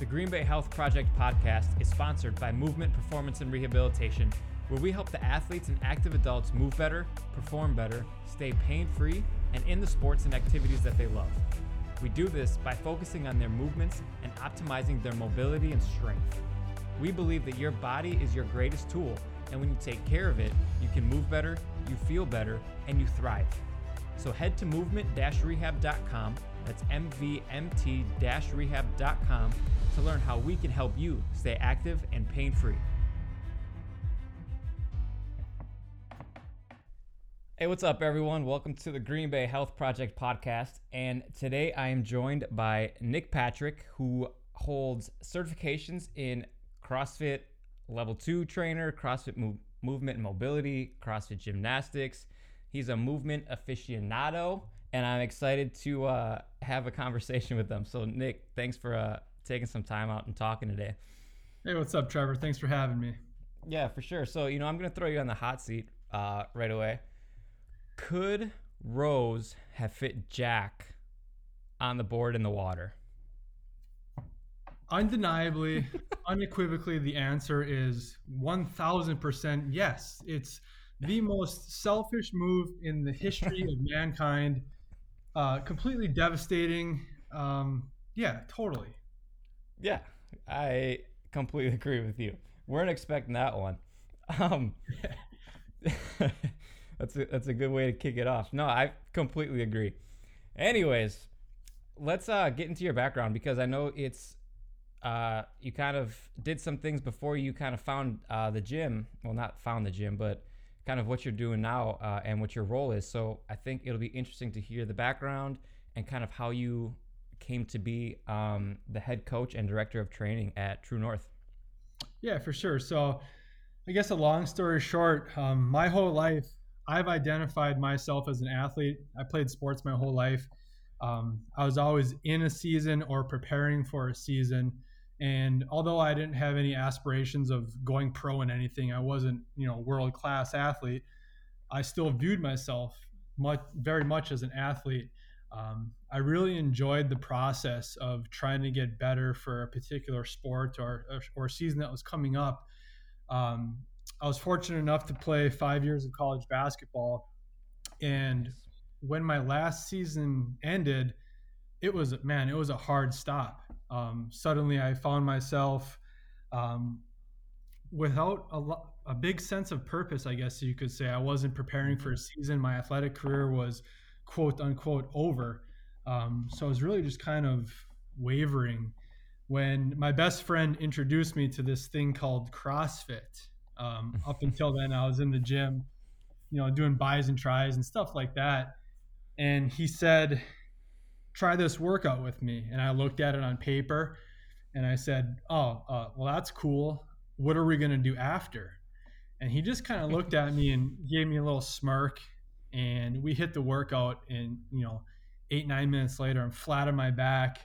The Green Bay Health Project podcast is sponsored by Movement Performance and Rehabilitation, where we help the athletes and active adults move better, perform better, stay pain free, and in the sports and activities that they love. We do this by focusing on their movements and optimizing their mobility and strength. We believe that your body is your greatest tool, and when you take care of it, you can move better, you feel better, and you thrive. So head to movement-rehab.com, that's mvmt-rehab.com, to learn how we can help you stay active and pain-free. Hey, what's up, everyone? Welcome to the Green Bay Health Project podcast. And today I am joined by Nik Patrick, who holds certifications in CrossFit Level 2 trainer, CrossFit move, movement and mobility, CrossFit gymnastics. He's a movement aficionado, and I'm excited to uh, have a conversation with them. So, Nik, thanks for uh, taking some time out and talking today. Hey, what's up, Trevor? Thanks for having me. Yeah, for sure. So, you know, I'm going to throw you on the hot seat uh, right away. Could Rose have fit Jack on the board in the water? Undeniably, unequivocally, the answer is 1000% yes. It's the most selfish move in the history of mankind. Uh, completely devastating. Um, yeah, totally. Yeah, I completely agree with you. We weren't expecting that one. Um, that's a, that's a good way to kick it off. No, I completely agree. Anyways, let's uh, get into your background because I know it's uh, you kind of did some things before you kind of found uh, the gym. Well, not found the gym, but kind of what you're doing now uh, and what your role is. So I think it'll be interesting to hear the background and kind of how you came to be um, the head coach and director of training at True North. Yeah, for sure. So I guess a long story short, um, my whole life, I've identified myself as an athlete. I played sports my whole life. Um, I was always in a season or preparing for a season. And although I didn't have any aspirations of going pro in anything, I wasn't, you know, world class athlete. I still viewed myself much, very much as an athlete. Um, I really enjoyed the process of trying to get better for a particular sport or or season that was coming up. Um, I was fortunate enough to play five years of college basketball, and when my last season ended, it was man, it was a hard stop um, suddenly I found myself um, without a, lo- a big sense of purpose, I guess you could say. I wasn't preparing for a mm-hmm. season. My athletic career was quote unquote over. Um, so I was really just kind of wavering when my best friend introduced me to this thing called CrossFit. Um, up until then, I was in the gym, you know, doing bis and tris and stuff like that. And he said, try this workout with me. And I looked at it on paper and I said, oh, uh, well, that's cool. What are we going to do after? And he just kind of looked at me and gave me a little smirk. And we hit the workout. And, you know, eight, nine minutes later, I'm flat on my back,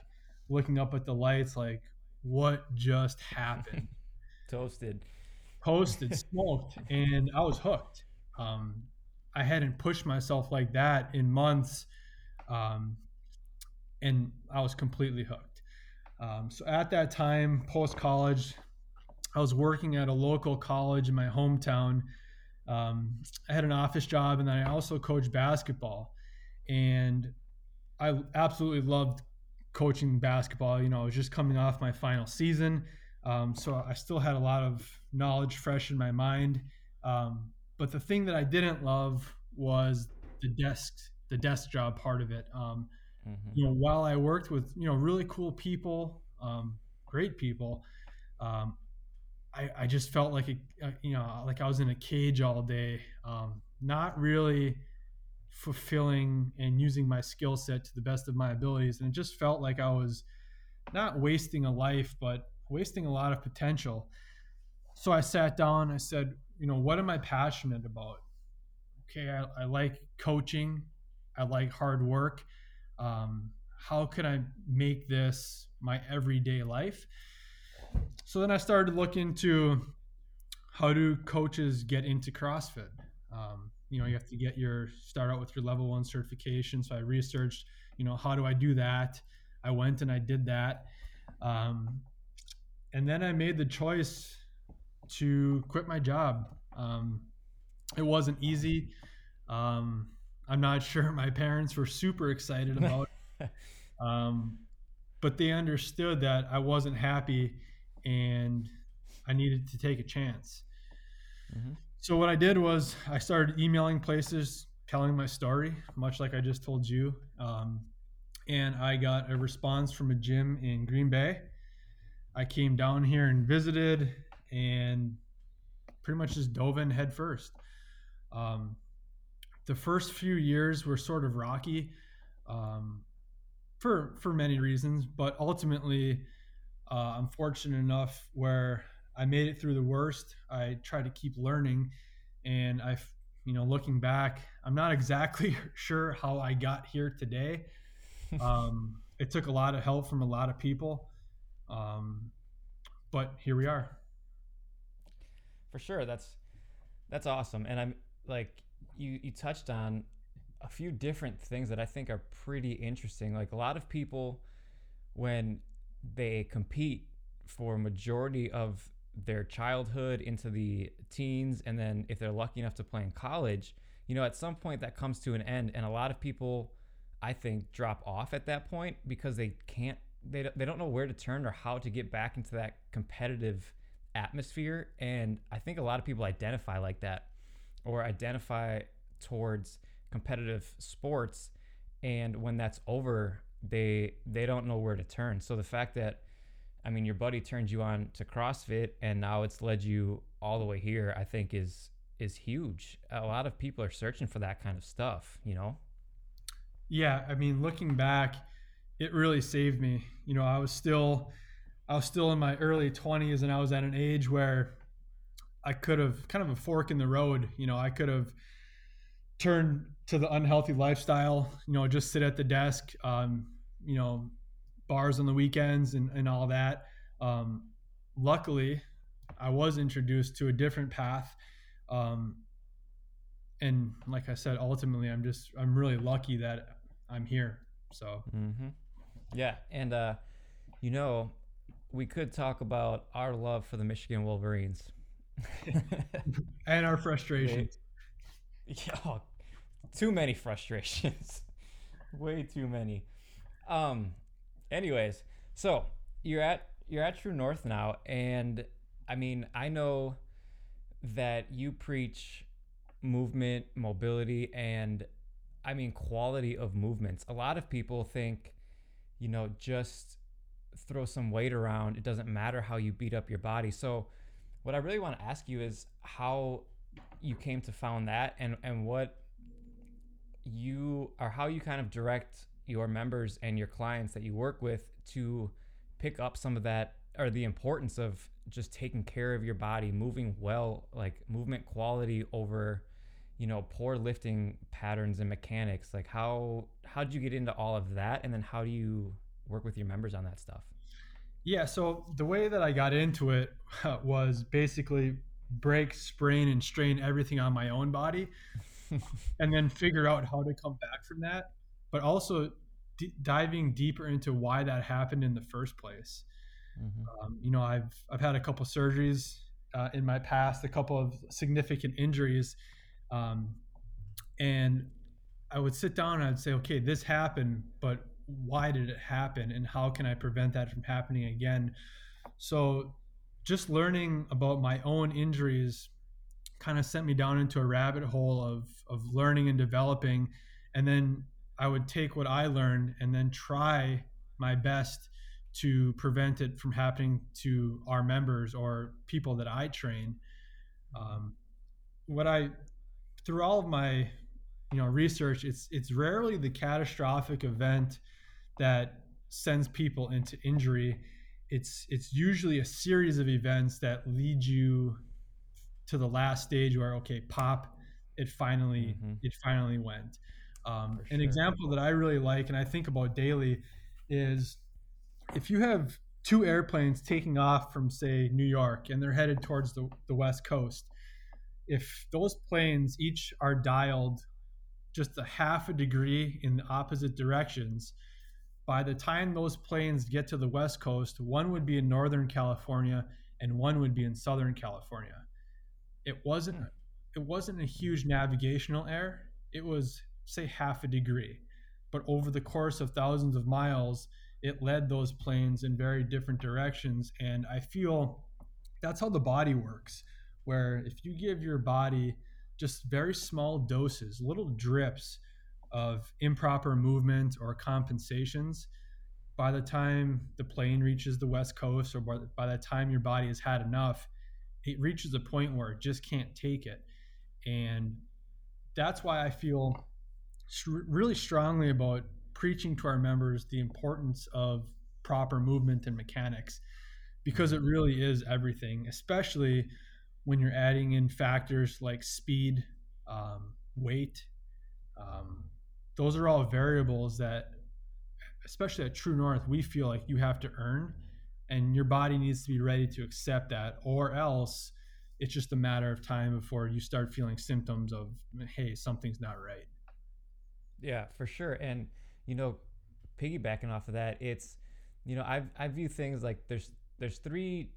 looking up at the lights, like, what just happened? Toasted. Toasted, smoked. And I was hooked. Um, I hadn't pushed myself like that in months. Um, and I was completely hooked. Um, so at that time, post college, I was working at a local college in my hometown. Um, I had an office job, and then I also coached basketball. And I absolutely loved coaching basketball. You know, I was just coming off my final season, um, so I still had a lot of knowledge fresh in my mind. Um, but the thing that I didn't love was the desk, the desk job part of it. Mm-hmm. You know, while I worked with you know really cool people, um, great people, um, I, I just felt like a, you know like I was in a cage all day, um, not really fulfilling and using my skill set to the best of my abilities, and it just felt like I was not wasting a life, but wasting a lot of potential. So I sat down. I said, you know, what am I passionate about? Okay, I, I like coaching. I like hard work. Um, how can I make this my everyday life? So then I started looking to into how do coaches get into CrossFit. Um, you know, you have to get your start out with your level one certification. So I researched, you know, how do I do that? I went and I did that. Um, and then I made the choice to quit my job. Um, it wasn't easy. Um, I'm not sure my parents were super excited about it. Um, but they understood that I wasn't happy and I needed to take a chance. Mm-hmm. So what I did was I started emailing places, telling my story, much like I just told you. Um, and I got a response from a gym in Green Bay. I came down here and visited, and pretty much just dove in head first. Um, the first few years were sort of rocky um, for for many reasons, but ultimately, uh, I'm fortunate enough where I made it through the worst. I tried to keep learning, and I, you know, looking back, I'm not exactly sure how I got here today. Um, it took a lot of help from a lot of people, um, but here we are. For sure, that's that's awesome, and I'm like you you touched on a few different things that I think are pretty interesting. Like a lot of people, when they compete for majority of their childhood into the teens and then if they're lucky enough to play in college you know at some point that comes to an end and a lot of people i think drop off at that point because they can't they, they don't know where to turn or how to get back into that competitive atmosphere and i think a lot of people identify like that or identify towards competitive sports and when that's over they they don't know where to turn so the fact that I mean, your buddy turned you on to CrossFit, and now it's led you all the way here. I think is is huge. A lot of people are searching for that kind of stuff. You know. Yeah, I mean, looking back, it really saved me. You know, I was still, I was still in my early twenties, and I was at an age where I could have kind of a fork in the road. You know, I could have turned to the unhealthy lifestyle. You know, just sit at the desk. Um, you know, bars on the weekends and, and all that. Um, luckily, I was introduced to a different path. Um, and like I said, ultimately, I'm just, I'm really lucky that I'm here. So, mm-hmm. yeah. And, uh, you know, we could talk about our love for the Michigan Wolverines and our frustrations. Yeah, oh, too many frustrations. Way too many. Um, anyways, so you're at you're at True North now, and I mean, I know that you preach movement, mobility, and I mean quality of movements. A lot of people think, you know, just throw some weight around. It doesn't matter how you beat up your body. So, what I really want to ask you is how you came to found that, and and what you or how you kind of direct your members and your clients that you work with to pick up some of that or the importance of just taking care of your body, moving well, like movement quality over, you know, poor lifting patterns and mechanics. Like how how did you get into all of that and then how do you work with your members on that stuff? Yeah, so the way that I got into it was basically break, sprain and strain everything on my own body and then figure out how to come back from that but also d- diving deeper into why that happened in the first place. Mm-hmm. Um, you know, I've I've had a couple surgeries uh, in my past, a couple of significant injuries, um, and I would sit down and I'd say, okay, this happened, but why did it happen, and how can I prevent that from happening again? So, just learning about my own injuries kind of sent me down into a rabbit hole of of learning and developing, and then I would take what I learned and then try my best to prevent it from happening to our members or people that I train. Um, what I through all of my you know research, it's it's rarely the catastrophic event that sends people into injury, it's it's usually a series of events that lead you to the last stage where okay, pop, it finally mm-hmm. it finally went. Um, an example that I really like and I think about daily is if you have two airplanes taking off from say New York and they're headed towards the, the west coast if those planes each are dialed just a half a degree in the opposite directions by the time those planes get to the west coast one would be in northern california and one would be in southern california. It wasn't hmm. it wasn't a huge navigational error. It was say half a degree. But over the course of thousands of miles it led those planes in very different directions. And I feel that's how the body works, where if you give your body just very small doses, little drips of improper movement or compensations, by the time the plane reaches the west coast or by the time your body has had enough, it reaches a point where it just can't take it. And that's why I feel really strongly about preaching to our members the importance of proper movement and mechanics because it really is everything, especially when you're adding in factors like speed, um, weight. Um, those are all variables that, especially at True North, we feel like you have to earn, and your body needs to be ready to accept that, or else it's just a matter of time before you start feeling symptoms of, hey, something's not right. Yeah, for sure. And you know, piggybacking off of that, it's you know, I I view things like there's there's three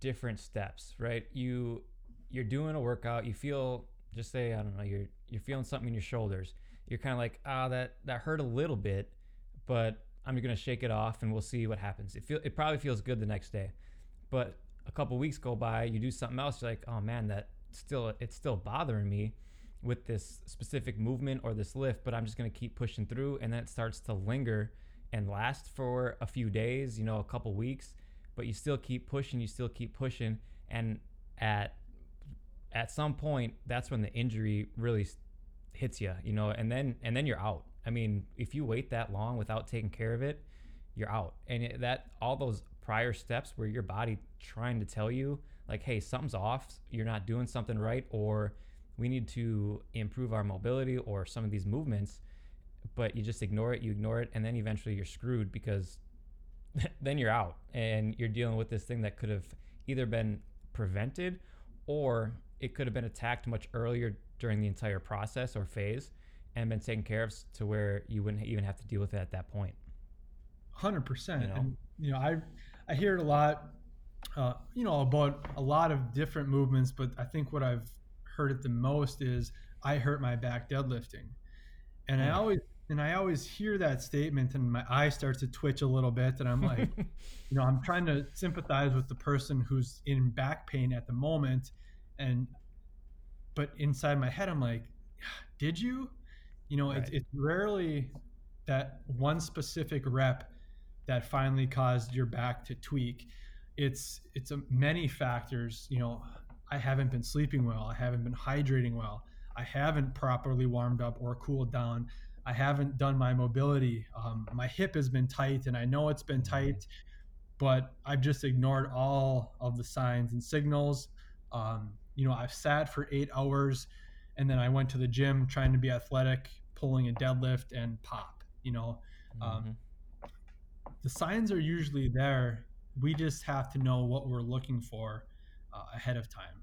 different steps, right? You you're doing a workout, you feel just say I don't know, you're you're feeling something in your shoulders. You're kind of like, ah, oh, that that hurt a little bit, but I'm gonna shake it off and we'll see what happens. It feel it probably feels good the next day, but a couple weeks go by, you do something else, you're like, oh man, that still it's still bothering me with this specific movement or this lift, but I'm just going to keep pushing through. And then it starts to linger and last for a few days, you know, a couple weeks, but you still keep pushing, you still keep pushing. And at, at some point, that's when the injury really hits you, you know, and then, and then you're out. I mean, if you wait that long without taking care of it, you're out. And that, all those prior steps where your body trying to tell you, like, hey, something's off, you're not doing something right, or, we need to improve our mobility or some of these movements but you just ignore it you ignore it and then eventually you're screwed because then you're out and you're dealing with this thing that could have either been prevented or it could have been attacked much earlier during the entire process or phase and been taken care of to where you wouldn't even have to deal with it at that point 100% you know, and, you know i i hear it a lot uh, you know about a lot of different movements but i think what i've heard it the most is I hurt my back deadlifting. And I hmm. always and I always hear that statement and my eye starts to twitch a little bit and I'm like, you know, I'm trying to sympathize with the person who's in back pain at the moment and but inside my head I'm like, did you? You know, right. it's, it's rarely that one specific rep that finally caused your back to tweak. It's it's a, many factors, you know, I haven't been sleeping well. I haven't been hydrating well. I haven't properly warmed up or cooled down. I haven't done my mobility. Um, my hip has been tight, and I know it's been tight, but I've just ignored all of the signs and signals. Um, you know, I've sat for eight hours, and then I went to the gym trying to be athletic, pulling a deadlift, and pop. You know, um, mm-hmm. the signs are usually there. We just have to know what we're looking for uh, ahead of time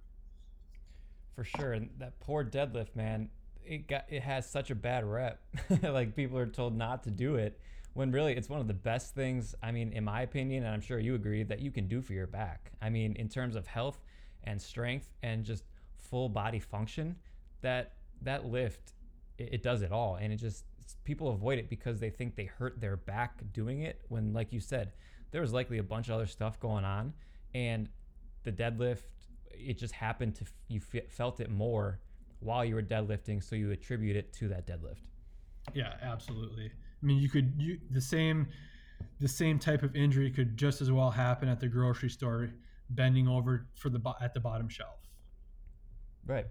for sure. And that poor deadlift, man, it got it has such a bad rep. like people are told not to do it when really it's one of the best things, I mean, in my opinion, and I'm sure you agree, that you can do for your back. I mean, in terms of health and strength and just full body function, that that lift it, it does it all. And it just people avoid it because they think they hurt their back doing it when like you said, there was likely a bunch of other stuff going on and the deadlift it just happened to you felt it more while you were deadlifting, so you attribute it to that deadlift. Yeah, absolutely. I mean, you could you the same the same type of injury could just as well happen at the grocery store, bending over for the at the bottom shelf. Right,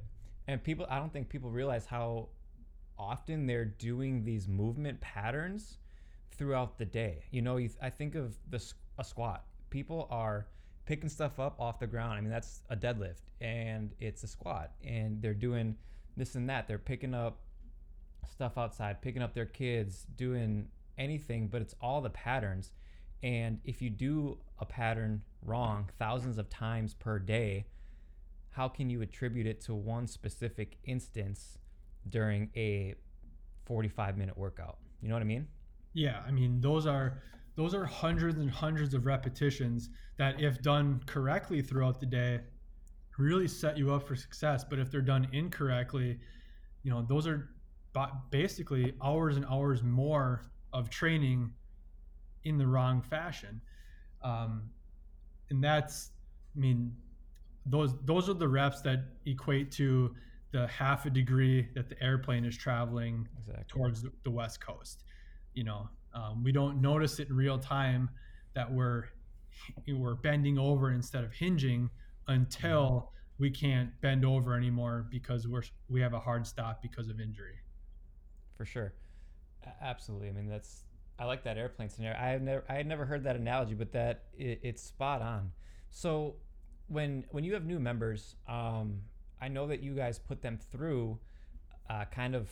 and people, I don't think people realize how often they're doing these movement patterns throughout the day. You know, you, I think of the a squat. People are picking stuff up off the ground. I mean, that's a deadlift and it's a squat, and they're doing this and that. They're picking up stuff outside, picking up their kids, doing anything, but it's all the patterns. And if you do a pattern wrong thousands of times per day, how can you attribute it to one specific instance during a 45 minute workout? You know what I mean? Yeah, I mean those are those are hundreds and hundreds of repetitions that if done correctly throughout the day really set you up for success, but if they're done incorrectly, you know, those are basically hours and hours more of training in the wrong fashion. Um, and that's, I mean, those those are the reps that equate to the half a degree that the airplane is traveling exactly. towards the west coast. You know, um, we don't notice it in real time that we're we're bending over instead of hinging until mm-hmm. we can't bend over anymore because we're we have a hard stop because of injury. For sure, absolutely. I mean, that's I like that airplane scenario. I have never I had never heard that analogy, but that it, it's spot on. So when when you have new members, um, I know that you guys put them through uh, kind of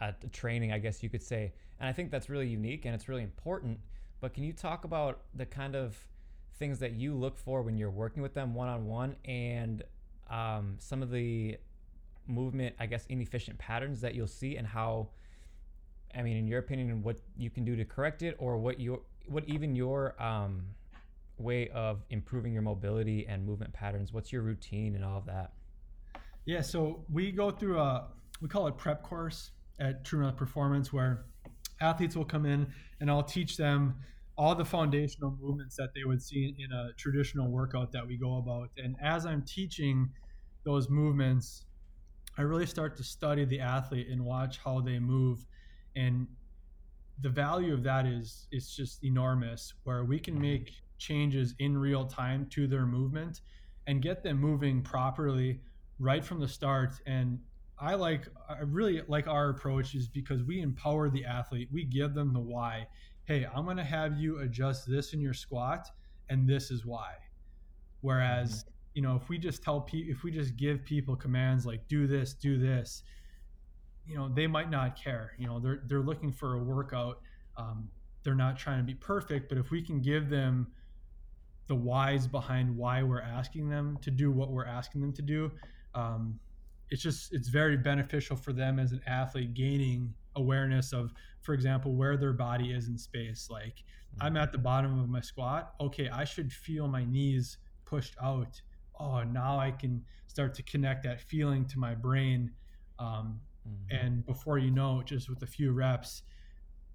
uh, training, I guess you could say, and I think that's really unique and it's really important. But can you talk about the kind of things that you look for when you're working with them one on one, and um, some of the movement, I guess, inefficient patterns that you'll see, and how I mean, in your opinion, what you can do to correct it, or what your what even your um, way of improving your mobility and movement patterns? What's your routine and all of that? Yeah, so we go through a we call it prep course at True North Performance, where athletes will come in and I'll teach them all the foundational movements that they would see in a traditional workout that we go about. And as I'm teaching those movements, I really start to study the athlete and watch how they move and the value of that is is just enormous where we can make changes in real time to their movement and get them moving properly right from the start. And i like i really like our approach is because we empower the athlete. We give them the why. Hey i'm going to have you adjust this in your squat and this is why. Whereas mm-hmm. you know if we just tell people if we just give people commands like do this do this you know they might not care. You know they're they're looking for a workout. Um, they're not trying to be perfect but if we can give them the whys behind why we're asking them to do what we're asking them to do um, it's just it's very beneficial for them as an athlete gaining awareness of for example where their body is in space. Like i'm at the bottom of my squat. Okay i should feel my knees pushed out. Oh now i can start to connect that feeling to my brain. Um, Mm-hmm. And before you know it, just with a few reps,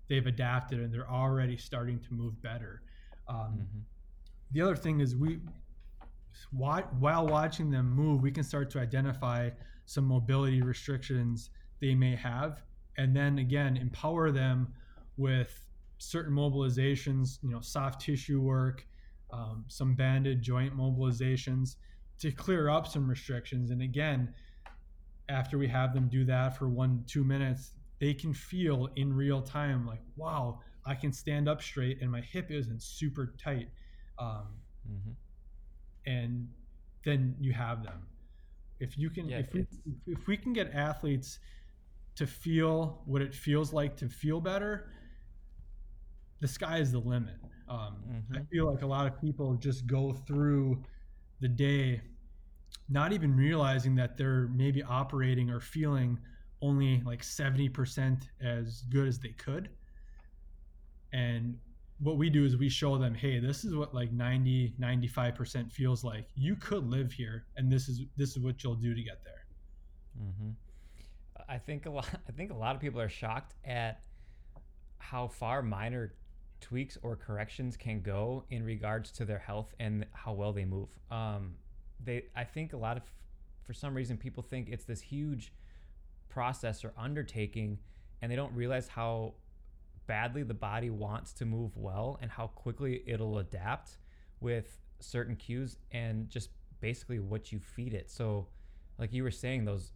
they've adapted and they're already starting to move better. Um, mm-hmm. The other thing is we, while watching them move, we can start to identify some mobility restrictions they may have, and then again empower them with certain mobilizations, you know, soft tissue work, um, some banded joint mobilizations to clear up some restrictions. And again, after we have them do that for one two minutes they can feel in real time like wow i can stand up straight and my hip isn't super tight um, mm-hmm. and then you have them if you can yeah, if we if we can get athletes to feel what it feels like to feel better the sky is the limit um, mm-hmm. i feel like a lot of people just go through the day not even realizing that they're maybe operating or feeling only like 70% as good as they could. And what we do is we show them, hey, this is what like 90, 95% feels like. You could live here and this is this is what you'll do to get there. Mm-hmm. I think a lot I think a lot of people are shocked at how far minor tweaks or corrections can go in regards to their health and how well they move. Um, they I think a lot of for some reason people think it's this huge process or undertaking and they don't realize how badly the body wants to move well and how quickly it'll adapt with certain cues and just basically what you feed it. So like you were saying those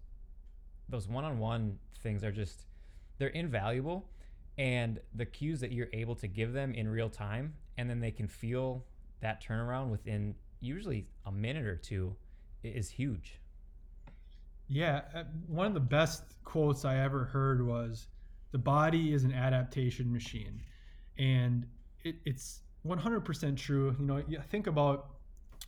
those one-on-one things are just they're invaluable and the cues that you're able to give them in real time and then they can feel that turnaround within usually a minute or two is huge. Yeah uh, one of the best quotes i ever heard was the body is an adaptation machine. And it, it's 100% true. You know you think about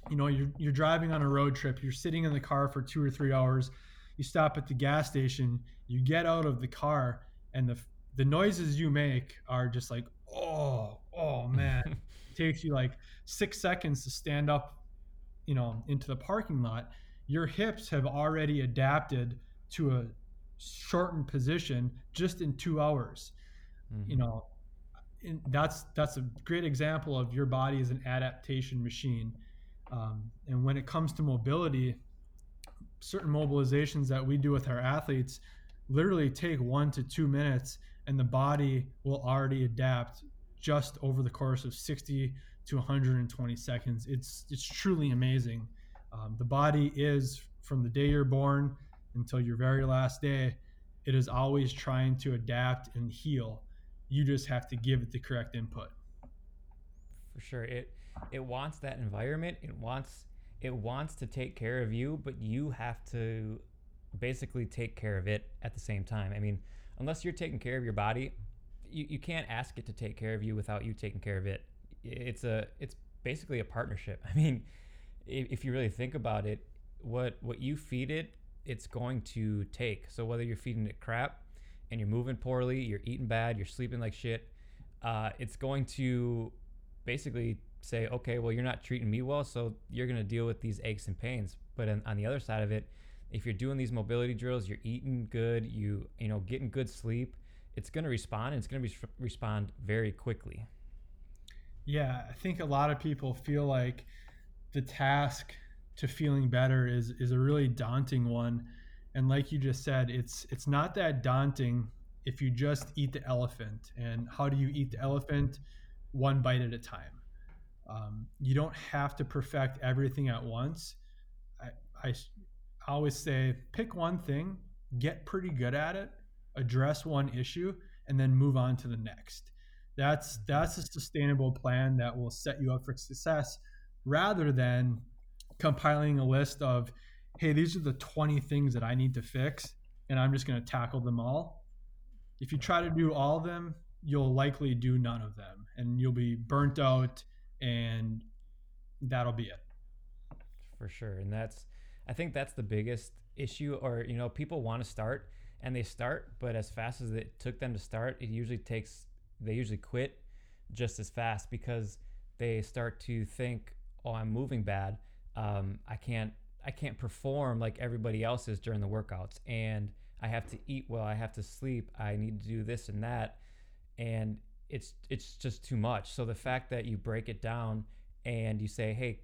you know you're, you're driving on a road trip you're sitting in the car for two or three hours you stop at the gas station you get out of the car and the the noises you make are just like oh oh man. It takes you like six seconds to stand up you know into the parking lot your hips have already adapted to a shortened position just in two hours mm-hmm. you know that's that's a great example of your body as an adaptation machine um, and when it comes to mobility certain mobilizations that we do with our athletes literally take one to two minutes and the body will already adapt just over the course of 60 to 120 seconds. It's it's truly amazing. Um, the body is from the day you're born until your very last day, it is always trying to adapt and heal. You just have to give it the correct input. For sure, it it wants that environment. It wants it wants to take care of you, but you have to basically take care of it at the same time. I mean, unless you're taking care of your body, you, you can't ask it to take care of you without you taking care of it. It's a it's basically a partnership. I mean, if, you really think about it, what what you feed it, it's going to take. So whether you're feeding it crap and you're moving poorly, you're eating bad, you're sleeping like shit, uh, it's going to basically say, okay, well, you're not treating me well, so you're going to deal with these aches and pains. But on, on the other side of it, if you're doing these mobility drills, you're eating good, you you know getting good sleep, it's going to respond and it's to re- respond very quickly. Yeah, I think a lot of people feel like the task to feeling better is is a really daunting one, and like you just said, it's it's not that daunting if you just eat the elephant. And how do you eat the elephant? One bite at a time. Um, you don't have to perfect everything at once. I, I I always say pick one thing, get pretty good at it, address one issue, and then move on to the next. That's mm-hmm. that's a sustainable plan that will set you up for success rather than compiling a list of hey, these are the 20 things that I need to fix and I'm just going to tackle them all. If you try to do all of them, you'll likely do none of them and you'll be burnt out and that'll be it. For sure. And that's I think that's the biggest issue, or you know, people want to start and they start, but as fast as it took them to start, it usually takes they usually quit just as fast because they start to think, "Oh, I'm moving bad. Um, I can't I can't perform like everybody else is during the workouts, and I have to eat well. I have to sleep. I need to do this and that, and it's it's just too much. So the fact that you break it down and you say, "Hey,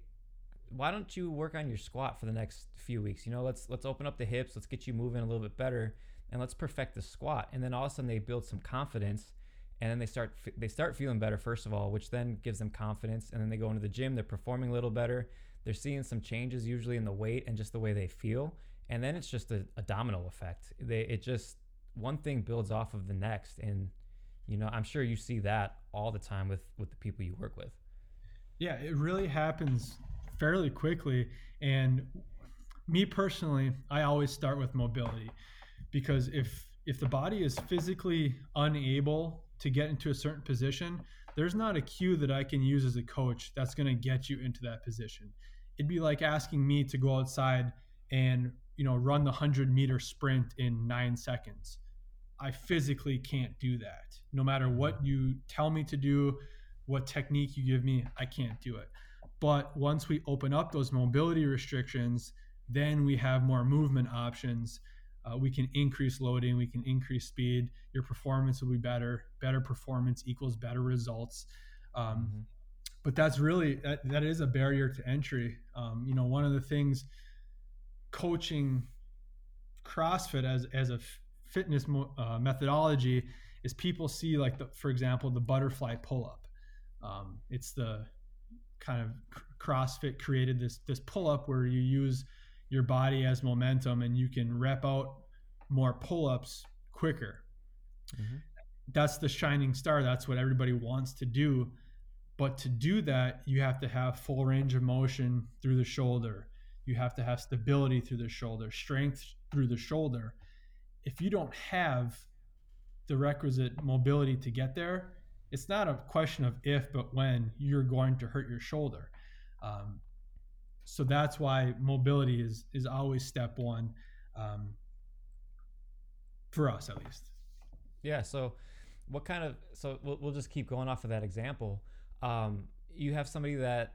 why don't you work on your squat for the next few weeks? You know, let's let's open up the hips, let's get you moving a little bit better, and let's perfect the squat. And then all of a sudden they build some confidence, and then they start they start feeling better first of all, which then gives them confidence. And then they go into the gym, they're performing a little better, they're seeing some changes usually in the weight and just the way they feel, and then it's just a, a domino effect. They it just one thing builds off of the next, and you know I'm sure you see that all the time with with the people you work with. Yeah, it really happens fairly quickly. And me personally, I always start with mobility because if if the body is physically unable to get into a certain position, there's not a cue that I can use as a coach that's going to get you into that position. It'd be like asking me to go outside and you know run the 100 meter sprint in 9 seconds. I physically can't do that. No matter what you tell me to do, what technique you give me, I can't do it. But once we open up those mobility restrictions, then we have more movement options. Uh, we can increase loading, we can increase speed. Your performance will be better. Better performance equals better results. Um, mm-hmm. But that's really that, that is a barrier to entry. Um, you know, one of the things coaching CrossFit as as a fitness mo- uh, methodology is people see like the, for example, the butterfly pull up. Um, it's the kind of CrossFit created this this pull up where you use your body has momentum and you can rep out more pull ups quicker. Mm-hmm. that's the shining star. That's what everybody wants to do. But to do that, you have to have full range of motion through the shoulder. You have to have stability through the shoulder, strength through the shoulder. If you don't have the requisite mobility to get there, it's not a question of if, but when you're going to hurt your shoulder. Um, so that's why mobility is is always step one um, for us, at least. Yeah. So, what kind of so we'll, we'll just keep going off of that example. Um, you have somebody that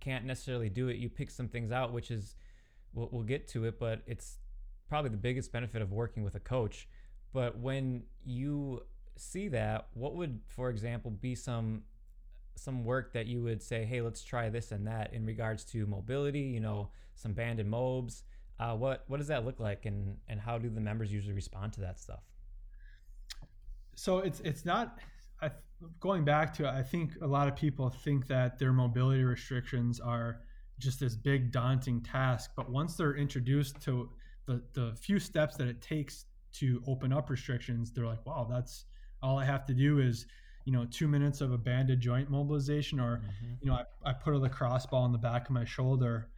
can't necessarily do it. You pick some things out, which is we'll, we'll get to it, but it's probably the biggest benefit of working with a coach. But when you see that, what would, for example, be some some work that you would say, hey, let's try this and that in regards to mobility? You know, some banded mobs. Uh, what what does that look like, and and how do the members usually respond to that stuff? So it's it's not. I, going back to, I think a lot of people think that their mobility restrictions are just this big daunting task, but once they're introduced to the the few steps that it takes to open up restrictions, they're like, wow, that's all I have to do is, you know, two minutes of a banded joint mobilization, or, mm-hmm. you know, I, I put a lacrosse ball on the back of my shoulder,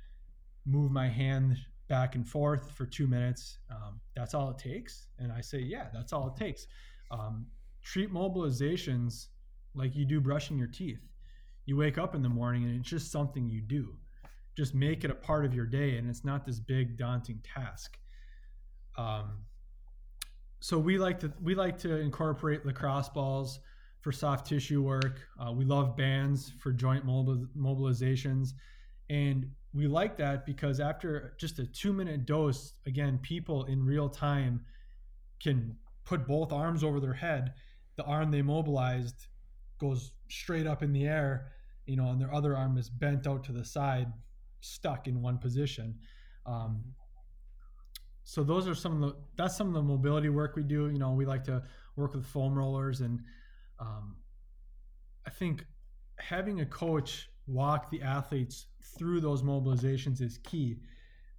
move my hand back and forth for two minutes. Um, that's all it takes. And I say, yeah, that's all it takes. Um, treat mobilizations like you do brushing your teeth. You wake up in the morning and it's just something you do. Just make it a part of your day, and it's not this big daunting task. Um, so we like to we like to incorporate lacrosse balls for soft tissue work. Uh, we love bands for joint mobil- mobilizations, and we like that because after just a two minute dose, again, people in real time can put both arms over their head. The arm they mobilized goes straight up in the air, you know, and their other arm is bent out to the side, stuck in one position. Um, so those are some of the that's some of the mobility work we do. You know, we like to work with foam rollers, and um, I think having a coach walk the athletes through those mobilizations is key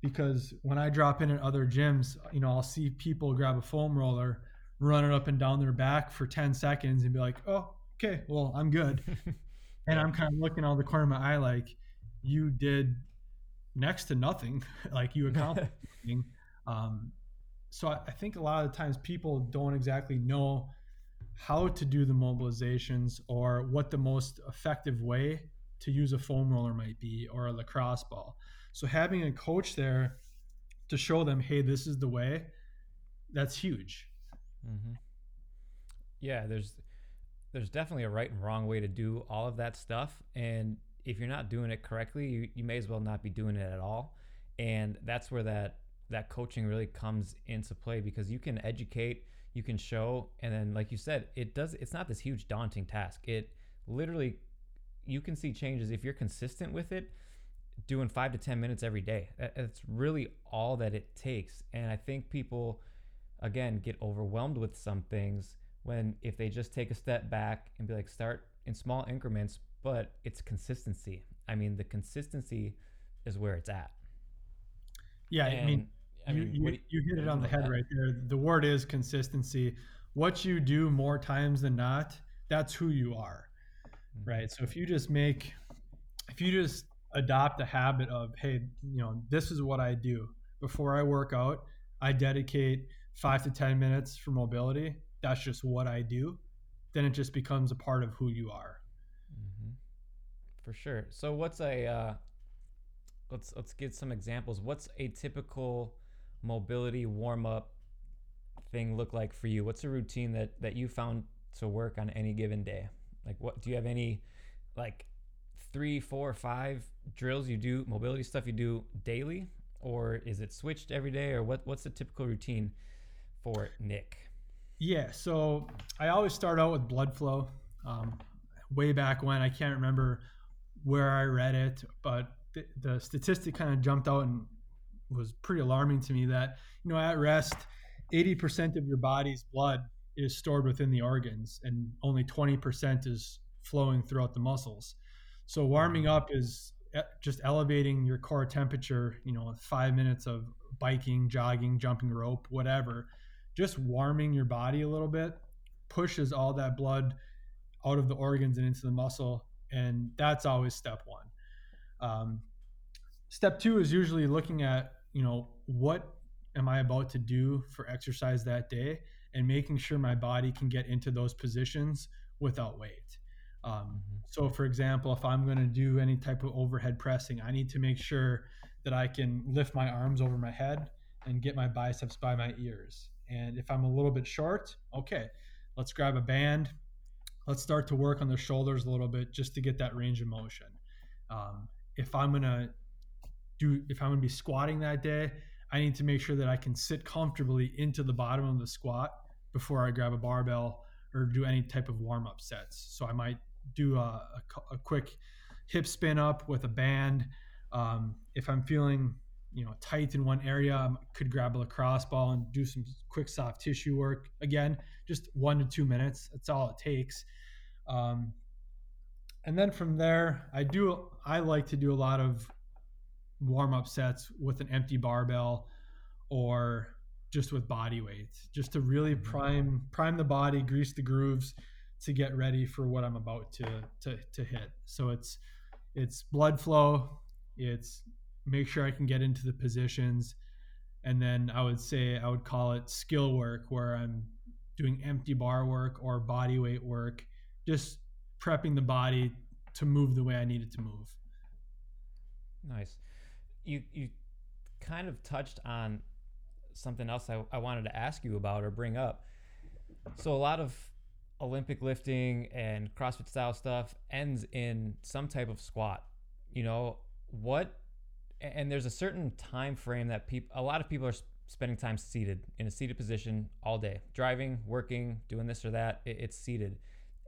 because when I drop in at other gyms, you know, I'll see people grab a foam roller, run it up and down their back for 10 seconds and be like, oh, okay, well, I'm good. and I'm kind of looking out the corner of my eye like, you did next to nothing. like you accomplished. Um, so I, I think a lot of times people don't exactly know how to do the mobilizations or what the most effective way to use a foam roller might be or a lacrosse ball. So having a coach there to show them, hey, this is the way, that's huge. Mm-hmm. Yeah, there's there's definitely a right and wrong way to do all of that stuff, and if you're not doing it correctly, you, you may as well not be doing it at all. And that's where that that coaching really comes into play because you can educate, you can show, and then like you said, it does. It's not this huge daunting task. It literally, you can see changes if you're consistent with it, doing five to ten minutes every day. That's really all that it takes. And I think people, again, get overwhelmed with some things when if they just take a step back and be like, start in small increments, but it's consistency. I mean, the consistency is where it's at. Yeah, and I mean, I mean, you, you, you hit it on the head that? right there. The word is consistency. What you do more times than not, that's who you are, mm-hmm. right? So if you just make, if you just adopt a habit of, hey, you know, this is what I do before I work out. I dedicate five to ten minutes for mobility. That's just what I do. Then it just becomes a part of who you are. Mm-hmm. For sure. So what's a uh, let's let's get some examples. What's a typical mobility warm up thing look like for you? What's a routine that that you found to work on any given day? Like, what do you have any like three, four, five drills you do mobility stuff you do daily, or is it switched every day, or what? What's the typical routine for Nik? Yeah, so I always start out with blood flow. Um, way back when I can't remember where I read it, but the, the statistic kind of jumped out and was pretty alarming to me that you know at rest 80% of your body's blood is stored within the organs and only 20% is flowing throughout the muscles so warming up is just elevating your core temperature you know 5 minutes of biking jogging jumping rope whatever just warming your body a little bit pushes all that blood out of the organs and into the muscle. And that's always step one. Um, step two is usually looking at, you know, what am I about to do for exercise that day and making sure my body can get into those positions without weight. Um, mm-hmm. so, for example, if I'm going to do any type of overhead pressing, I need to make sure that I can lift my arms over my head and get my biceps by my ears. And if I'm a little bit short, okay, let's grab a band. Let's start to work on the shoulders a little bit just to get that range of motion. Um, if I'm going to do, if I'm going to be squatting that day, I need to make sure that I can sit comfortably into the bottom of the squat before I grab a barbell or do any type of warm up sets. So I might do a, a, a quick hip spin up with a band. Um, if I'm feeling you know tight in one area, I could grab a lacrosse ball and do some quick soft tissue work. Again, just one to two minutes. That's all it takes. Um, and then from there, I do I like to do a lot of warm up sets with an empty barbell or just with body weight, just to really mm-hmm. prime prime the body, grease the grooves to get ready for what I'm about to to to hit. So it's it's blood flow, it's make sure I can get into the positions, and then I would say I would call it skill work where I'm doing empty bar work or body weight work, just prepping the body to move the way I need it to move. Nice. You you kind of touched on something else I, I wanted to ask you about or bring up. So a lot of Olympic lifting and CrossFit style stuff ends in some type of squat. You know, what and there's a certain time frame that people a lot of people are spending time seated in a seated position all day driving working doing this or that it, it's seated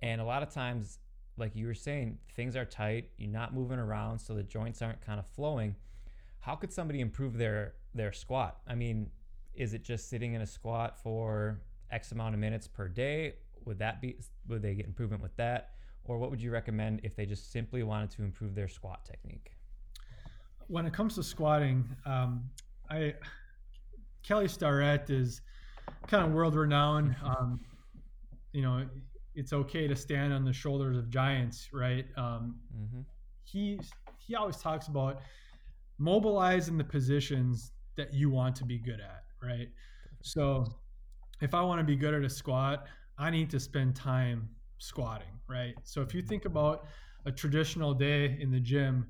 and a lot of times like you were saying things are tight you're not moving around so the joints aren't kind of flowing how could somebody improve their their squat i mean is it just sitting in a squat for x amount of minutes per day would that be would they get improvement with that or what would you recommend if they just simply wanted to improve their squat technique when it comes to squatting, um, I Kelly Starrett is kind of world renowned. Um, you know, it's okay to stand on the shoulders of giants, right? Um, mm-hmm. He he always talks about mobilizing the positions that you want to be good at, right? So if I want to be good at a squat, I need to spend time squatting, right? So if you think about a traditional day in the gym,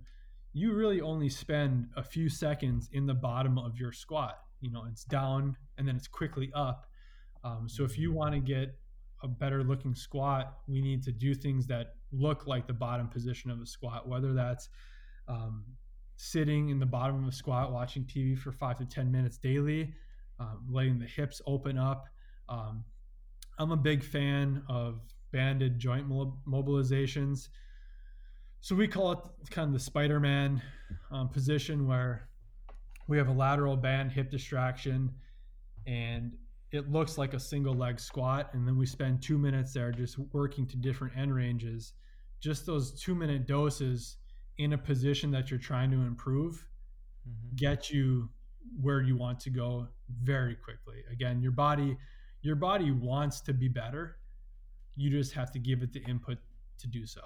you really only spend a few seconds in the bottom of your squat. You know, it's down and then it's quickly up. Um, so if you mm-hmm. want to get a better looking squat, we need to do things that look like the bottom position of a squat, whether that's um, sitting in the bottom of a squat, watching TV for five to 10 minutes daily, um, letting the hips open up. Um, I'm a big fan of banded joint mobilizations. So we call it kind of the Spider-Man um, position where we have a lateral band hip distraction and it looks like a single leg squat. And then we spend two minutes there just working to different end ranges. Just those two minute doses in a position that you're trying to improve mm-hmm. get you where you want to go very quickly. Again, your body your body wants to be better. You just have to give it the input to do so.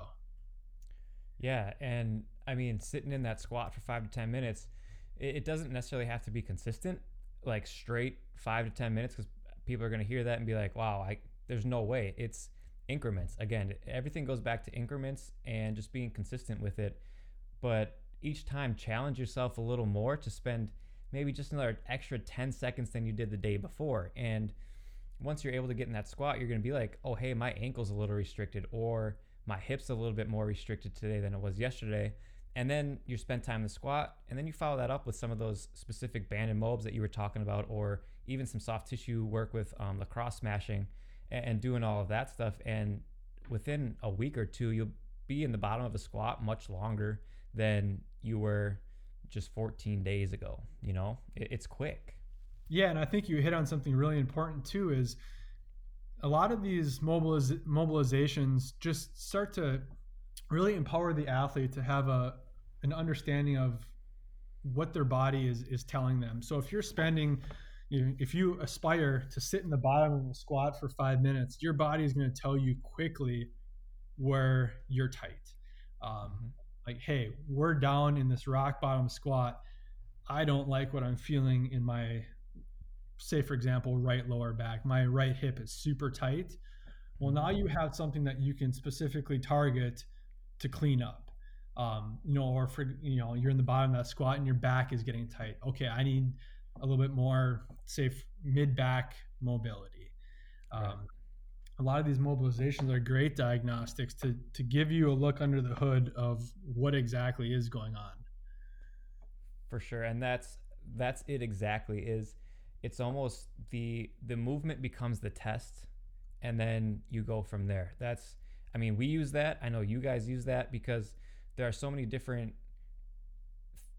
Yeah, and I mean, sitting in that squat for five to ten minutes, it, it doesn't necessarily have to be consistent, like straight five to ten minutes, because people are going to hear that and be like, "Wow, I there's no way." It's increments. Again, everything goes back to increments and just being consistent with it. But each time, challenge yourself a little more to spend maybe just another extra 10 seconds than you did the day before. And once you're able to get in that squat, you're going to be like, oh, hey, my ankle's a little restricted, or my hips a little bit more restricted today than it was yesterday. And then you spend time in the squat, and then you follow that up with some of those specific band and mobs that you were talking about, or even some soft tissue work with um, lacrosse smashing and, and doing all of that stuff. And within a week or two, you'll be in the bottom of a squat much longer than you were just 14 days ago. You know, it, it's quick. Yeah, and I think you hit on something really important too. Is a lot of these mobiliz- mobilizations just start to really empower the athlete to have a an understanding of what their body is is telling them. So if you're spending, if you aspire to sit in the bottom of a squat for five minutes, your body is going to tell you quickly where you're tight. Um, mm-hmm. Like, hey, we're down in this rock bottom squat. I don't like what I'm feeling in my, say, for example, right lower back. My right hip is super tight. Well, now you have something that you can specifically target to clean up. Um, you know, or for you know, you're in the bottom of that squat and your back is getting tight. Okay, I need a little bit more, say, mid back mobility. Um, right. A lot of these mobilizations are great diagnostics to to give you a look under the hood of what exactly is going on. For sure, and that's that's it exactly. Is it's almost the the movement becomes the test, and then you go from there. That's I mean, we use that. I know you guys use that because there are so many different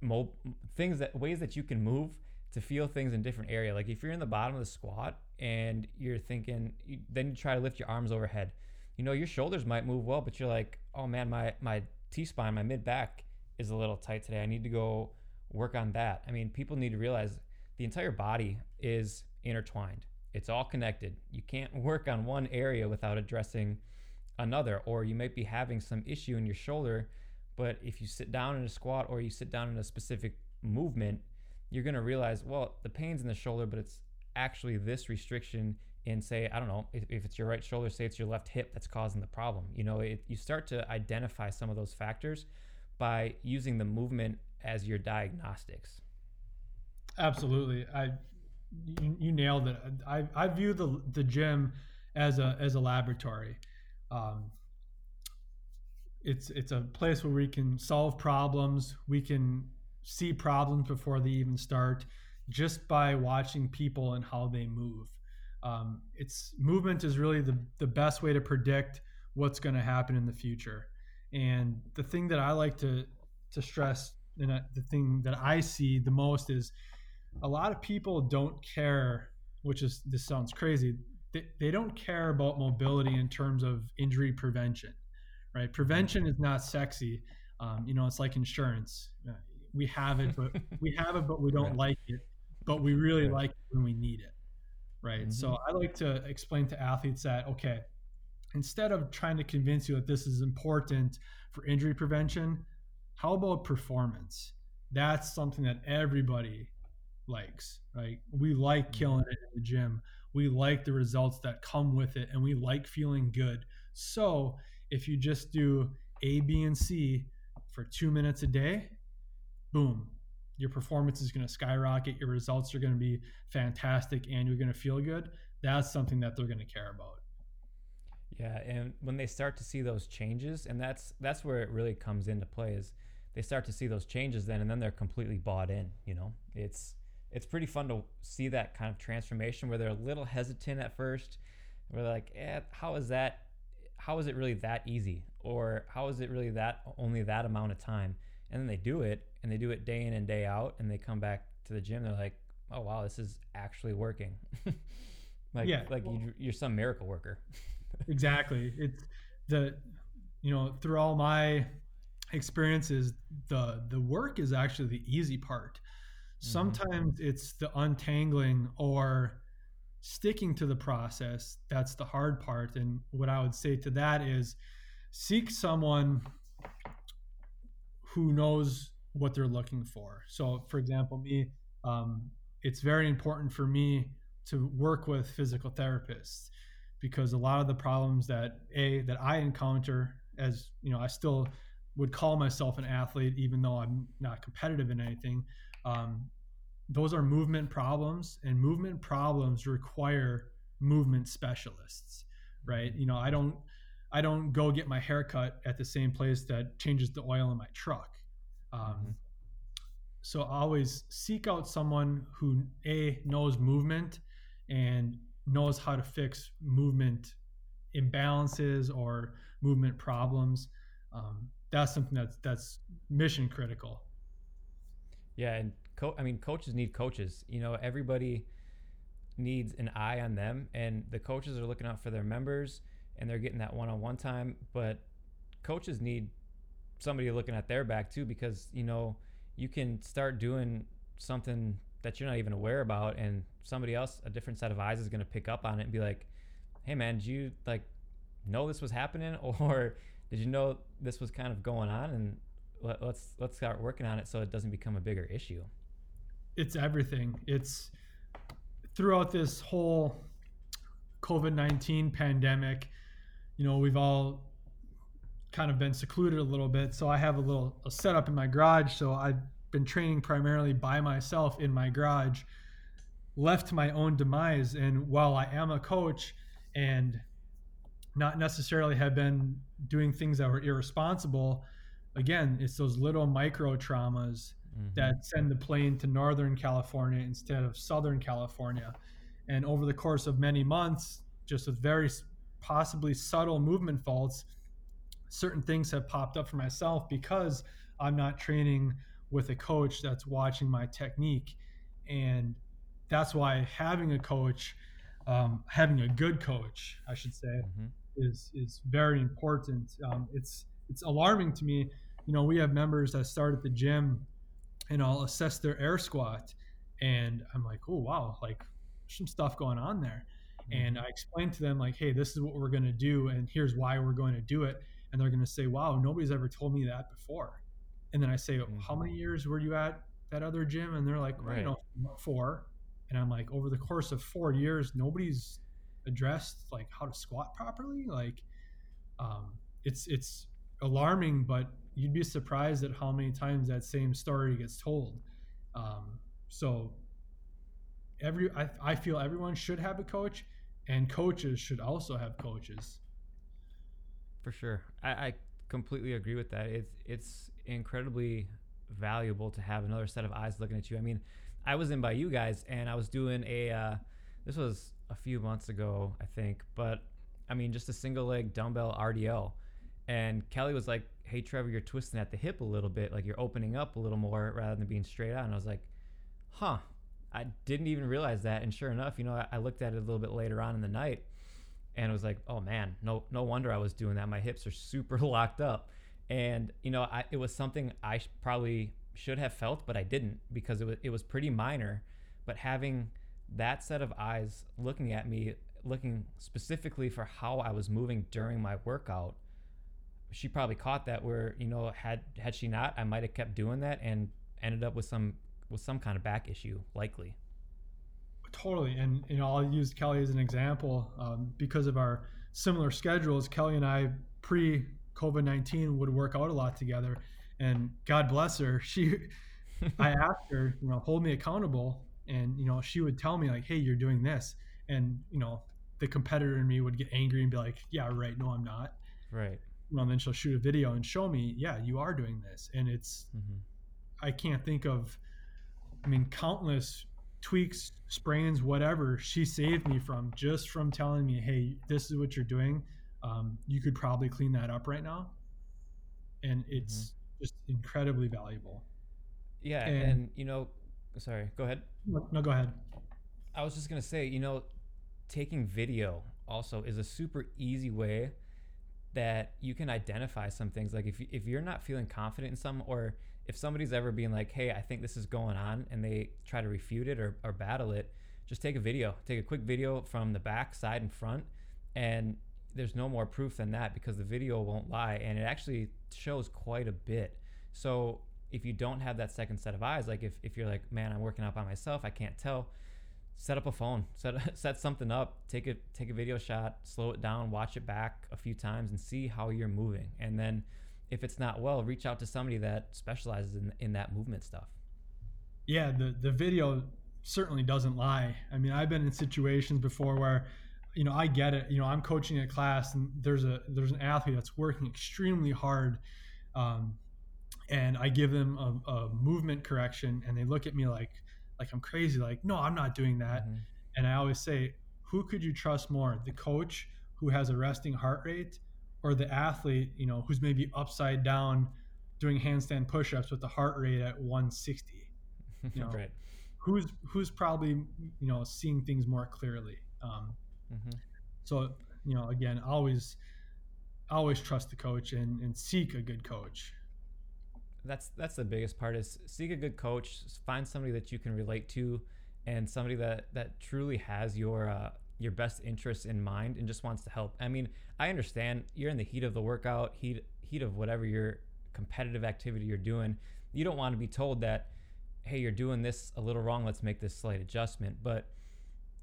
mo- things that ways that you can move to feel things in different area. Like if you're in the bottom of the squat and you're thinking, you, then you try to lift your arms overhead. You know, your shoulders might move well, but you're like, oh man, my my T spine, my mid back is a little tight today. I need to go work on that. I mean, people need to realize the entire body is intertwined. It's all connected. You can't work on one area without addressing another, or you might be having some issue in your shoulder. But if you sit down in a squat or you sit down in a specific movement, you're going to realize, well, the pain's in the shoulder, but it's actually this restriction in, say, I don't know, if, if it's your right shoulder, say it's your left hip that's causing the problem. You know, it, you start to identify some of those factors by using the movement as your diagnostics. Absolutely. I, you, you nailed it. I, I view the, the gym as a, as a laboratory. Um, it's, it's a place where we can solve problems. We can see problems before they even start just by watching people and how they move. Um, it's movement is really the, the best way to predict what's going to happen in the future. And the thing that I like to to stress, and the thing that I see the most is a lot of people don't care. Which is this sounds crazy. They, they don't care about mobility in terms of injury prevention, right? Prevention is not sexy. Um, you know, it's like insurance. Uh, we have it, but we have it, but we don't right. like it. But we really right. like it when we need it, right? Mm-hmm. So I like to explain to athletes that okay, instead of trying to convince you that this is important for injury prevention, how about performance? That's something that everybody likes, right? We like mm-hmm. killing it in the gym. We like the results that come with it, and we like feeling good. So if you just do A, B, and C for two minutes a day, boom, your performance is going to skyrocket. Your results are going to be fantastic and you're going to feel good. That's something that they're going to care about. Yeah, and when they start to see those changes, and that's that's where it really comes into play is they start to see those changes then and then they're completely bought in, you know. It's it's pretty fun to see that kind of transformation where they're a little hesitant at first. They're like, eh, how is that how is it really that easy? Or how is it really that only that amount of time? And then they do it and they do it day in and day out and they come back to the gym they're like oh wow this is actually working like yeah, like well, you, are some miracle worker exactly it's the you know through all my experiences the the work is actually the easy part mm-hmm. sometimes mm-hmm. it's the untangling or sticking to the process that's the hard part and what i would say to that is seek someone who knows what they're looking for. So, for example, me, um, it's very important for me to work with physical therapists because a lot of the problems that a that I encounter as you know, I still would call myself an athlete even though I'm not competitive in anything. Um, those are movement problems, and movement problems require movement specialists, right? You know, I don't I don't go get my haircut at the same place that changes the oil in my truck. Um, mm-hmm. So always seek out someone who a knows movement and knows how to fix movement imbalances or movement problems. Um, that's something that's that's mission critical. Yeah, and co- I mean, coaches need coaches. You know, everybody needs an eye on them, and the coaches are looking out for their members, and they're getting that one-on-one time. But coaches need somebody looking at their back too because you know you can start doing something that you're not even aware about and somebody else, a different set of eyes, is going to pick up on it and be like, "Hey, man, did you like know this was happening, or did you know this was kind of going on?" And let, let's let's start working on it so it doesn't become a bigger issue. It's everything. It's throughout this whole COVID nineteen pandemic. You know, we've all kind of been secluded a little bit. So I have a little a setup in my garage. So I've been training primarily by myself in my garage, left to my own demise. And while I am a coach and not necessarily have been doing things that were irresponsible, again, it's those little micro traumas mm-hmm. that send the plane to Northern California instead of Southern California. And over the course of many months, just with very possibly subtle movement faults, certain things have popped up for myself because I'm not training with a coach that's watching my technique. And that's why having a coach, um, having a good coach, I should say, mm-hmm. is is very important. Um, it's it's alarming to me. You know, we have members that start at the gym, and I'll assess their air squat, and I'm like, oh wow, like some stuff going on there. Mm-hmm. And I explain to them like, hey, this is what we're going to do, and here's why we're going to do it and they're going to say, "Wow, nobody's ever told me that before." And then I say, mm-hmm. "How many years were you at that other gym?" And they're like, right. "You know, four. And I'm like, "Over the course of four years, nobody's addressed like how to squat properly." Like, um, it's it's alarming, but you'd be surprised at how many times that same story gets told. Um, so every I, I feel everyone should have a coach and coaches should also have coaches for sure. I, I completely agree with that. It's it's incredibly valuable to have another set of eyes looking at you. I mean, I was in by you guys, and I was doing a. Uh, this was a few months ago, I think, but I mean, just a single leg dumbbell RDL, and Kelly was like, "Hey, Trevor, you're twisting at the hip a little bit, like you're opening up a little more rather than being straight out." And I was like, "Huh." I didn't even realize that, and sure enough, you know, I, I looked at it a little bit later on in the night, and it was like, oh man, no no wonder I was doing that. My hips are super locked up, and you know, I, it was something I sh- probably should have felt, but I didn't because it was it was pretty minor. But having that set of eyes looking at me, looking specifically for how I was moving during my workout, she probably caught that. Where you know, had had she not, I might have kept doing that and ended up with some with some kind of back issue, likely. Totally, and you know, I'll use Kelly as an example um, because of our similar schedules. Kelly and I pre COVID nineteen would work out a lot together, and God bless her, she. I asked her, you know, hold me accountable, and you know, she would tell me like, "Hey, you're doing this," and you know, the competitor in me would get angry and be like, "Yeah, right. No, I'm not." Right. Well, and then she'll shoot a video and show me, "Yeah, you are doing this," and it's. Mm-hmm. I can't think of. I mean, countless tweaks, sprains, whatever she saved me from just from telling me, hey, this is what you're doing. Um, you could probably clean that up right now. And it's mm-hmm. just incredibly valuable. Yeah. And, and, you know, sorry, go ahead. No, go ahead. I was just going to say, you know, taking video also is a super easy way that you can identify some things. Like if, if you're not feeling confident in some, or if somebody's ever being like, hey, I think this is going on, and they try to refute it or, or battle it, just take a video, take a quick video from the back, side, and front, and there's no more proof than that because the video won't lie, and it actually shows quite a bit. So if you don't have that second set of eyes, like if, if you're like, man, I'm working out by myself, I can't tell, set up a phone, set set something up, take a take a video shot, slow it down, watch it back a few times, and see how you're moving, and then if it's not well, reach out to somebody that specializes in, in that movement stuff. Yeah, the, the video certainly doesn't lie. I mean, I've been in situations before where, you know, I get it. You know, I'm coaching a class and there's a there's an athlete that's working extremely hard, um, and I give them a, a, movement correction, and they look at me like like I'm crazy. Like, no, I'm not doing that. Mm-hmm. And I always say, who could you trust more, the coach who has a resting heart rate or the athlete, you know, who's maybe upside down doing handstand push-ups with the heart rate at 160. You know, right. Who's who's probably you know seeing things more clearly. Um, mm-hmm. So you know, again, always always trust the coach and, and seek a good coach. That's that's the biggest part is seek a good coach. Find somebody that you can relate to and somebody that that truly has your uh, your best interests in mind and just wants to help. I mean, I understand you're in the heat of the workout, heat heat of whatever your competitive activity you're doing. You don't want to be told that, hey, you're doing this a little wrong. Let's make this slight adjustment. But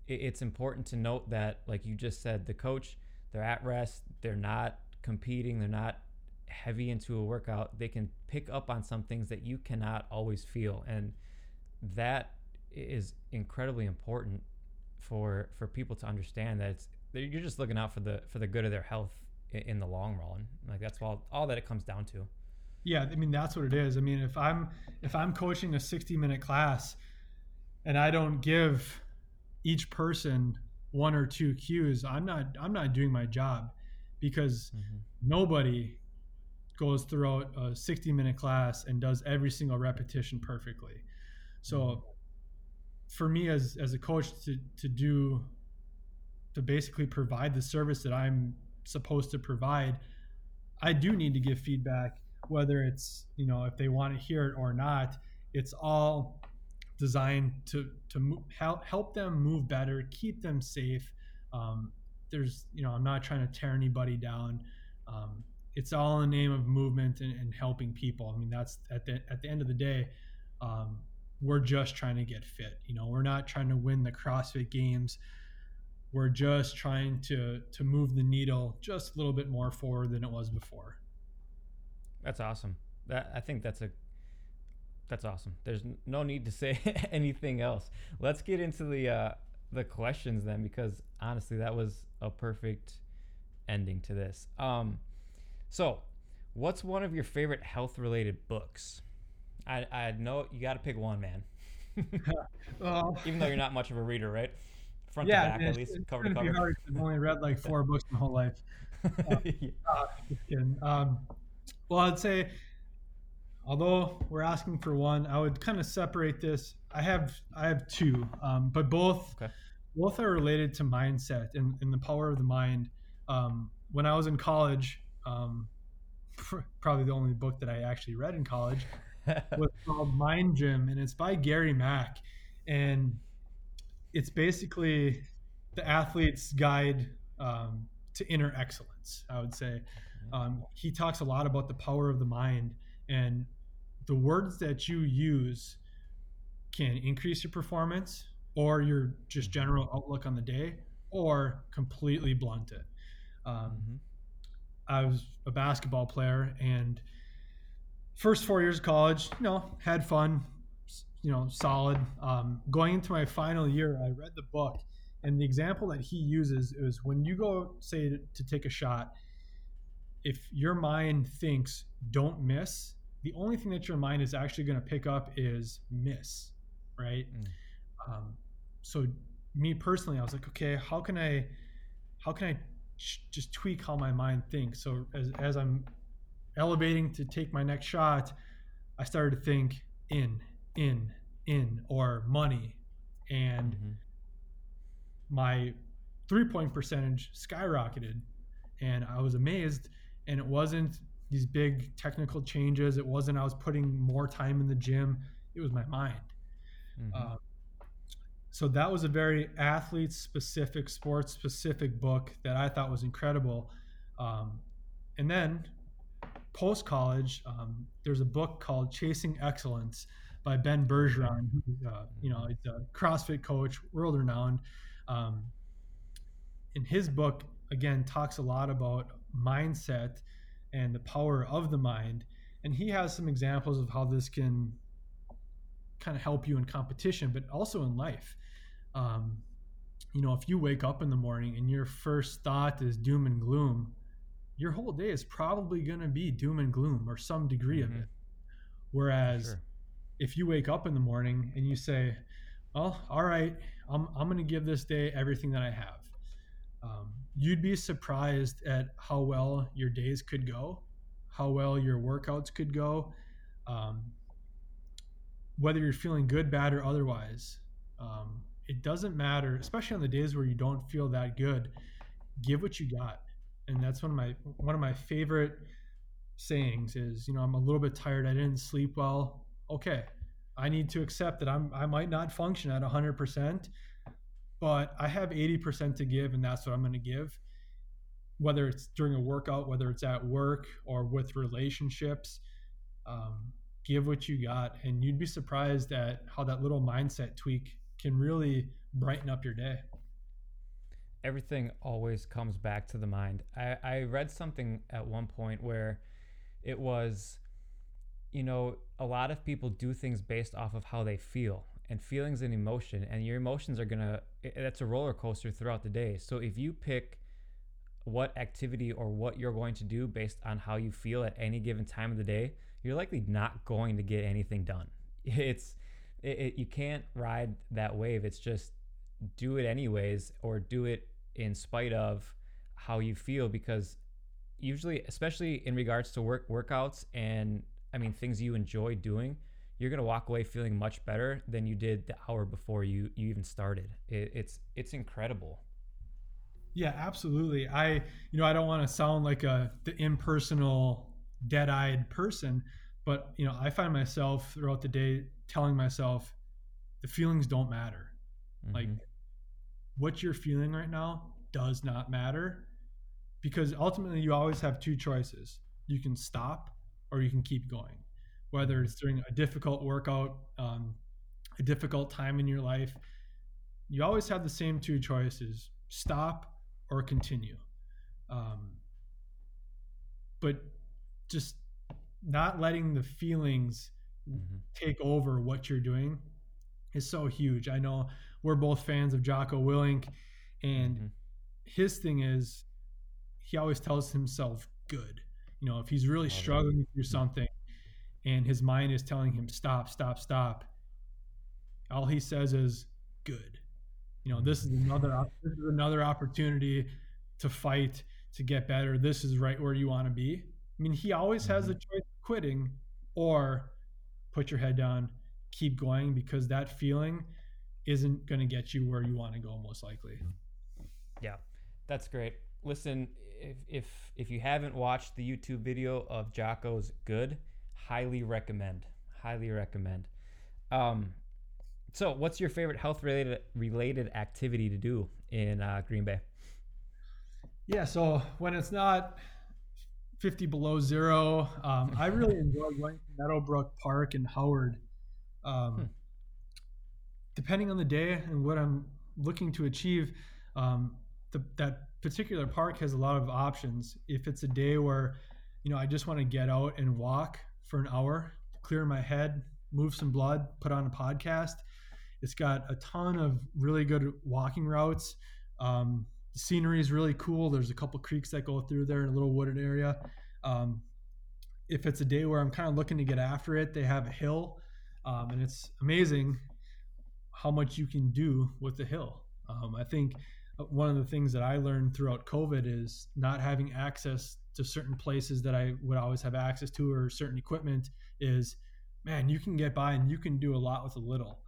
it, it's important to note that, like you just said, the coach they're at rest. They're not competing. They're not heavy into a workout. They can pick up on some things that you cannot always feel, and that is incredibly important for for people to understand that it's you're just looking out for the for the good of their health in, in the long run. Like that's all all that it comes down to. Yeah, I mean that's what it is. I mean if I'm if I'm coaching a 60 minute class and I don't give each person one or two cues, I'm not I'm not doing my job because mm-hmm. nobody goes throughout a 60 minute class and does every single repetition perfectly. So mm-hmm for me as as a coach to to do to basically provide the service that I'm supposed to provide, I do need to give feedback whether it's you know if they want to hear it or not. It's all designed to to help help them move better, keep them safe. Um, there's you know I'm not trying to tear anybody down. Um, it's all in the name of movement and, and, helping people. I mean that's at the at the end of the day. Um, we're just trying to get fit. You know, we're not trying to win the CrossFit games. We're just trying to to move the needle just a little bit more forward than it was before. That's awesome. That I think that's a that's awesome. There's no need to say anything else. Let's get into the uh, the questions then, because honestly, that was a perfect ending to this. Um, so, what's one of your favorite health related books? I I know you got to pick one, man. well, Even though you're not much of a reader, right? Front yeah, to back, at least, cover to cover. Hard. I've only read like four books in my whole life. Uh, yeah. uh, um, well, I'd say, although we're asking for one, I would kind of separate this. I have I have two, um, but both okay. both are related to mindset and, and the power of the mind. Um, when I was in college, um, probably the only book that I actually read in college was called Mind Gym, and it's by Gary Mack, and it's basically the athlete's guide um, to inner excellence. I would say um, he talks a lot about the power of the mind and the words that you use can increase your performance or your just general outlook on the day or completely blunt it. Um, mm-hmm. I was a basketball player and first four years of college, you know, had fun, you know, solid. Um, going into my final year, I read the book, and the example that he uses is when you go, say, to, to take a shot, if your mind thinks don't miss, the only thing that your mind is actually going to pick up is miss, right? Mm. Um, so, me personally, I was like, okay, how can I, how can I just tweak how my mind thinks? So as as I'm elevating to take my next shot, I started to think in, in, in, or money. And mm-hmm. my three point percentage skyrocketed. And I was amazed. And it wasn't these big technical changes, it wasn't I was putting more time in the gym, it was my mind. Mm-hmm. Uh, so that was a very athlete specific, sports specific book that I thought was incredible. Um, and then post college, um, there's a book called Chasing Excellence by Ben Bergeron. Uh, you know, he's a CrossFit coach, world renowned. Um, and his book again talks a lot about mindset and the power of the mind. And he has some examples of how this can kind of help you in competition, but also in life. Um, you know, if you wake up in the morning and your first thought is doom and gloom, your whole day is probably going to be doom and gloom or some degree mm-hmm. of it. Whereas sure. if you wake up in the morning and you say, well, all right, I'm, I'm going to give this day everything that I have. Um, you'd be surprised at how well your days could go, how well your workouts could go, um, whether you're feeling good, bad, or otherwise. Um, it doesn't matter, especially on the days where you don't feel that good. Give what you got and that's one of my one of my favorite sayings is you know i'm a little bit tired. I didn't sleep well. Okay I need to accept that I'm I might not function at 100%, but I have 80% to give and that's what I'm going to give. Whether it's during a workout, whether it's at work or with relationships, um, give what you got and you'd be surprised at how that little mindset tweak can really brighten up your day everything always comes back to the mind i, I read something at one point where it was you know a lot of people do things based off of how they feel and feelings and emotion and your emotions are gonna that's a roller coaster throughout the day so if you pick what activity or what you're going to do based on how you feel at any given time of the day you're likely not going to get anything done. It's it, it, you can't ride that wave. It's just do it anyways or do it in spite of how you feel because usually especially in regards to work workouts and I mean things you enjoy doing, you're gonna walk away feeling much better than you did the hour before you you even started. It, it's it's incredible. Yeah, absolutely. I you know I don't want to sound like a the impersonal dead-eyed person but you know i find myself throughout the day telling myself the feelings don't matter mm-hmm. like what you're feeling right now does not matter because ultimately you always have two choices you can stop or you can keep going whether it's during a difficult workout um, a difficult time in your life you always have the same two choices stop or continue um, but just not letting the feelings mm-hmm. take over what you're doing is so huge. I know we're both fans of Jocko Willink, and mm-hmm. his thing is he always tells himself good. You know, if he's really struggling through something and his mind is telling him stop, stop, stop, all he says is good. You know, this is another this is another opportunity to fight to get better. This is right where you want to be. I mean, he always mm-hmm. has the choice of quitting or put your head down, keep going because that feeling isn't going to get you where you want to go most likely. Yeah. That's great. Listen, if if if you haven't watched the YouTube video of Jocko's good, highly recommend. Highly recommend. Um so what's your favorite health related related activity to do in uh, Green Bay? Yeah, so when it's not 50 below zero. Um, I really enjoy going to Meadowbrook Park in Howard. Um, hmm. Depending on the day and what I'm looking to achieve, um, the, that particular park has a lot of options. If it's a day where, you know, I just want to get out and walk for an hour, clear my head, move some blood, put on a podcast. It's got a ton of really good walking routes. Um, the scenery is really cool. There's a couple creeks that go through there in a little wooded area. Um, if it's a day where I'm kind of looking to get after it, they have a hill, um, and it's amazing how much you can do with the hill. Um, I think one of the things that I learned throughout COVID is not having access to certain places that I would always have access to or certain equipment is, man, you can get by and you can do a lot with a little.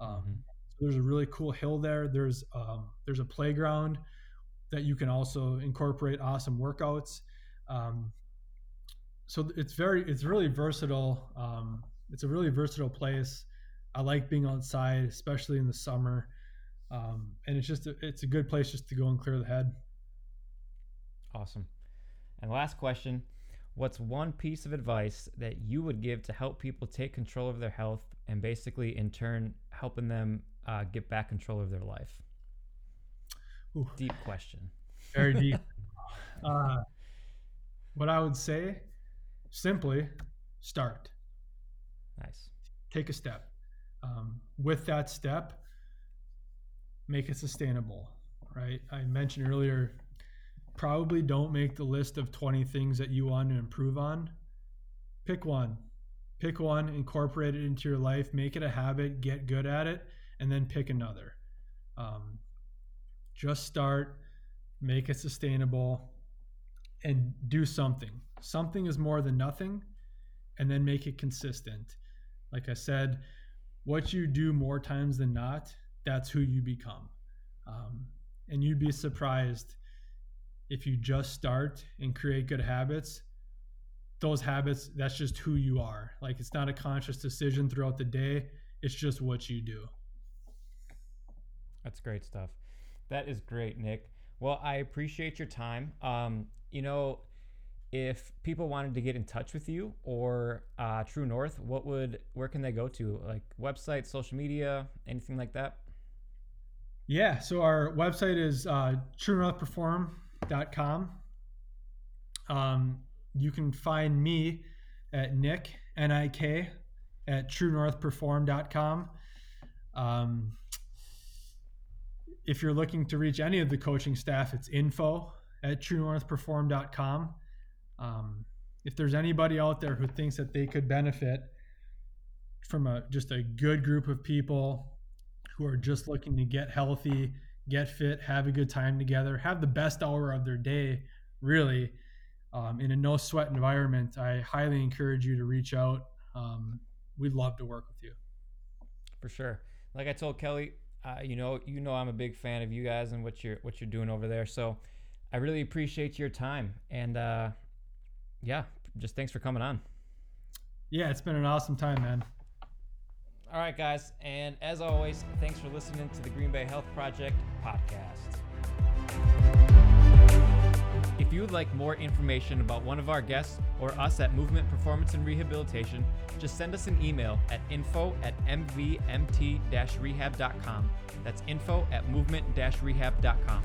Um, mm-hmm. so there's a really cool hill there. There's um, there's a playground that you can also incorporate awesome workouts. Um, so it's very, it's really versatile. Um, it's a really versatile place. I like being outside, especially in the summer. Um, and it's just, a, it's a good place just to go and clear the head. Awesome. And last question What's one piece of advice that you would give to help people take control of their health and basically, in turn, helping them uh, get back control of their life? Ooh. Deep question. Very deep. uh, what I would say, simply start. Nice. Take a step. Um, with that step, make it sustainable, right? I mentioned earlier, probably don't make the list of 20 things that you want to improve on. Pick one. Pick one, incorporate it into your life, make it a habit, get good at it, and then pick another. Um, just start, make it sustainable, and do something. Something is more than nothing, and then make it consistent. Like I said, what you do more times than not, that's who you become. Um, and you'd be surprised if you just start and create good habits, those habits, that's just who you are. Like it's not a conscious decision throughout the day, it's just what you do. That's great stuff. That is great, Nik. Well, I appreciate your time. Um, you know, if people wanted to get in touch with you or uh, True North, what would where can they go to? Like website, social media, anything like that? Yeah, so our website is uh, truenorthperform.com. Um, you can find me at Nik N I K at truenorthperform.com. Um, if you're looking to reach any of the coaching staff, it's info at truenorthperform.com. Um, if there's anybody out there who thinks that they could benefit from a just a good group of people who are just looking to get healthy, get fit, have a good time together, have the best hour of their day, really, um, in a no sweat environment, I highly encourage you to reach out. Um, we'd love to work with you. For sure. Like I told Kelly, uh, you know, you know, I'm a big fan of you guys and what you're what you're doing over there. So I really appreciate your time and uh, yeah, just thanks for coming on. Yeah, it's been an awesome time, man. All right, guys, and as always, thanks for listening to the Green Bay Health Project podcast. If you would like more information about one of our guests or us at Movement Performance and Rehabilitation, just send us an email at info at mvmt-rehab.com. That's info at movement-rehab.com.